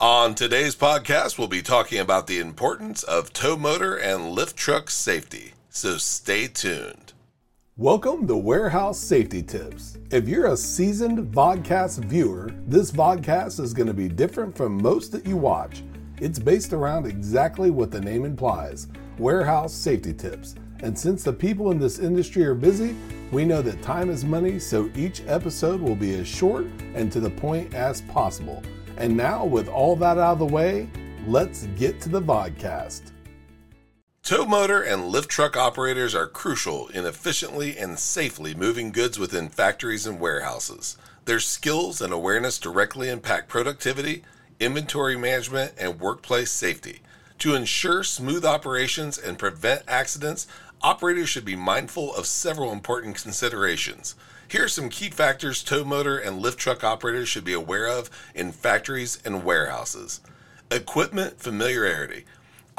On today's podcast, we'll be talking about the importance of tow motor and lift truck safety. So stay tuned. Welcome to Warehouse Safety Tips. If you're a seasoned vodcast viewer, this vodcast is going to be different from most that you watch. It's based around exactly what the name implies warehouse safety tips. And since the people in this industry are busy, we know that time is money, so each episode will be as short and to the point as possible. And now, with all that out of the way, let's get to the vodcast. Tow motor and lift truck operators are crucial in efficiently and safely moving goods within factories and warehouses. Their skills and awareness directly impact productivity, inventory management, and workplace safety. To ensure smooth operations and prevent accidents, operators should be mindful of several important considerations. Here are some key factors tow motor and lift truck operators should be aware of in factories and warehouses. Equipment familiarity.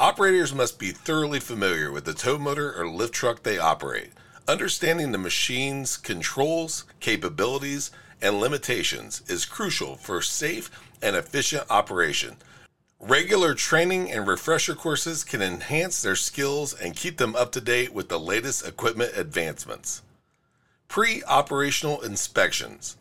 Operators must be thoroughly familiar with the tow motor or lift truck they operate. Understanding the machine's controls, capabilities, and limitations is crucial for safe and efficient operation. Regular training and refresher courses can enhance their skills and keep them up to date with the latest equipment advancements. Pre operational inspections.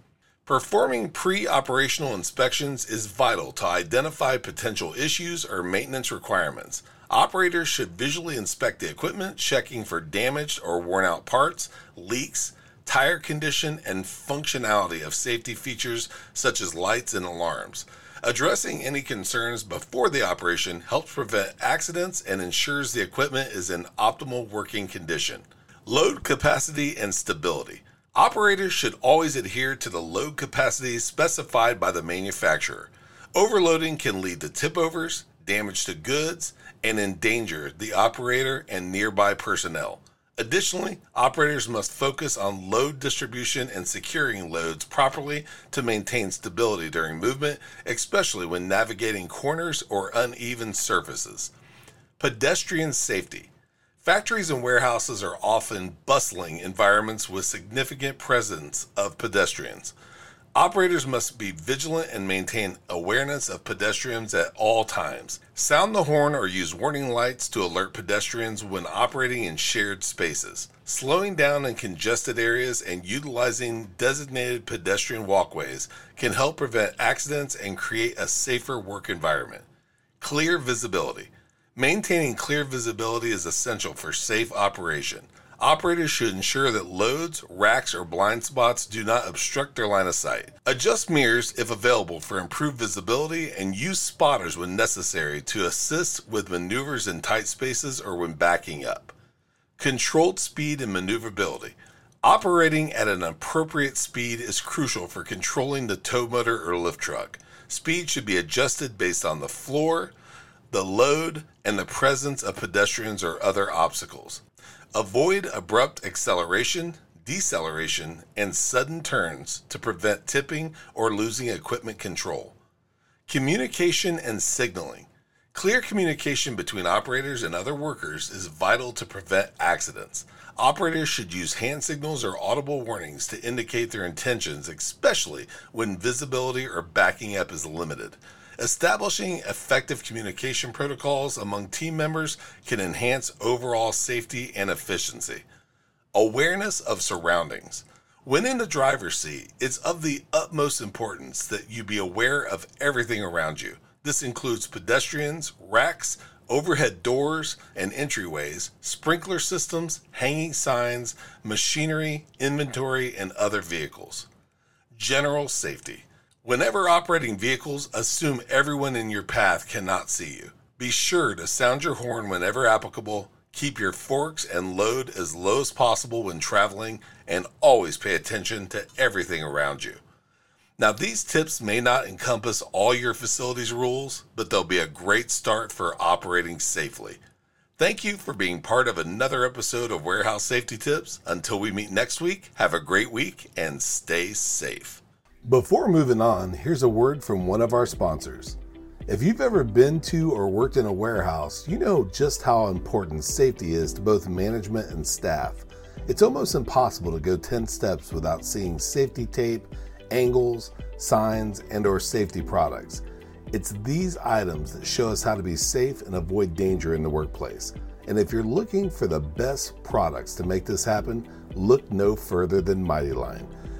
Performing pre operational inspections is vital to identify potential issues or maintenance requirements. Operators should visually inspect the equipment, checking for damaged or worn out parts, leaks, tire condition, and functionality of safety features such as lights and alarms. Addressing any concerns before the operation helps prevent accidents and ensures the equipment is in optimal working condition. Load capacity and stability. Operators should always adhere to the load capacity specified by the manufacturer. Overloading can lead to tip overs, damage to goods, and endanger the operator and nearby personnel. Additionally, operators must focus on load distribution and securing loads properly to maintain stability during movement, especially when navigating corners or uneven surfaces. Pedestrian safety. Factories and warehouses are often bustling environments with significant presence of pedestrians. Operators must be vigilant and maintain awareness of pedestrians at all times. Sound the horn or use warning lights to alert pedestrians when operating in shared spaces. Slowing down in congested areas and utilizing designated pedestrian walkways can help prevent accidents and create a safer work environment. Clear visibility. Maintaining clear visibility is essential for safe operation. Operators should ensure that loads, racks, or blind spots do not obstruct their line of sight. Adjust mirrors if available for improved visibility and use spotters when necessary to assist with maneuvers in tight spaces or when backing up. Controlled speed and maneuverability. Operating at an appropriate speed is crucial for controlling the tow motor or lift truck. Speed should be adjusted based on the floor, the load, and the presence of pedestrians or other obstacles. Avoid abrupt acceleration, deceleration, and sudden turns to prevent tipping or losing equipment control. Communication and signaling. Clear communication between operators and other workers is vital to prevent accidents. Operators should use hand signals or audible warnings to indicate their intentions, especially when visibility or backing up is limited. Establishing effective communication protocols among team members can enhance overall safety and efficiency. Awareness of surroundings. When in the driver's seat, it's of the utmost importance that you be aware of everything around you. This includes pedestrians, racks, overhead doors and entryways, sprinkler systems, hanging signs, machinery, inventory, and other vehicles. General safety. Whenever operating vehicles, assume everyone in your path cannot see you. Be sure to sound your horn whenever applicable, keep your forks and load as low as possible when traveling, and always pay attention to everything around you. Now, these tips may not encompass all your facility's rules, but they'll be a great start for operating safely. Thank you for being part of another episode of Warehouse Safety Tips. Until we meet next week, have a great week and stay safe. Before moving on, here's a word from one of our sponsors. If you've ever been to or worked in a warehouse, you know just how important safety is to both management and staff. It's almost impossible to go 10 steps without seeing safety tape, angles, signs, and or safety products. It's these items that show us how to be safe and avoid danger in the workplace. And if you're looking for the best products to make this happen, look no further than Mighty Line.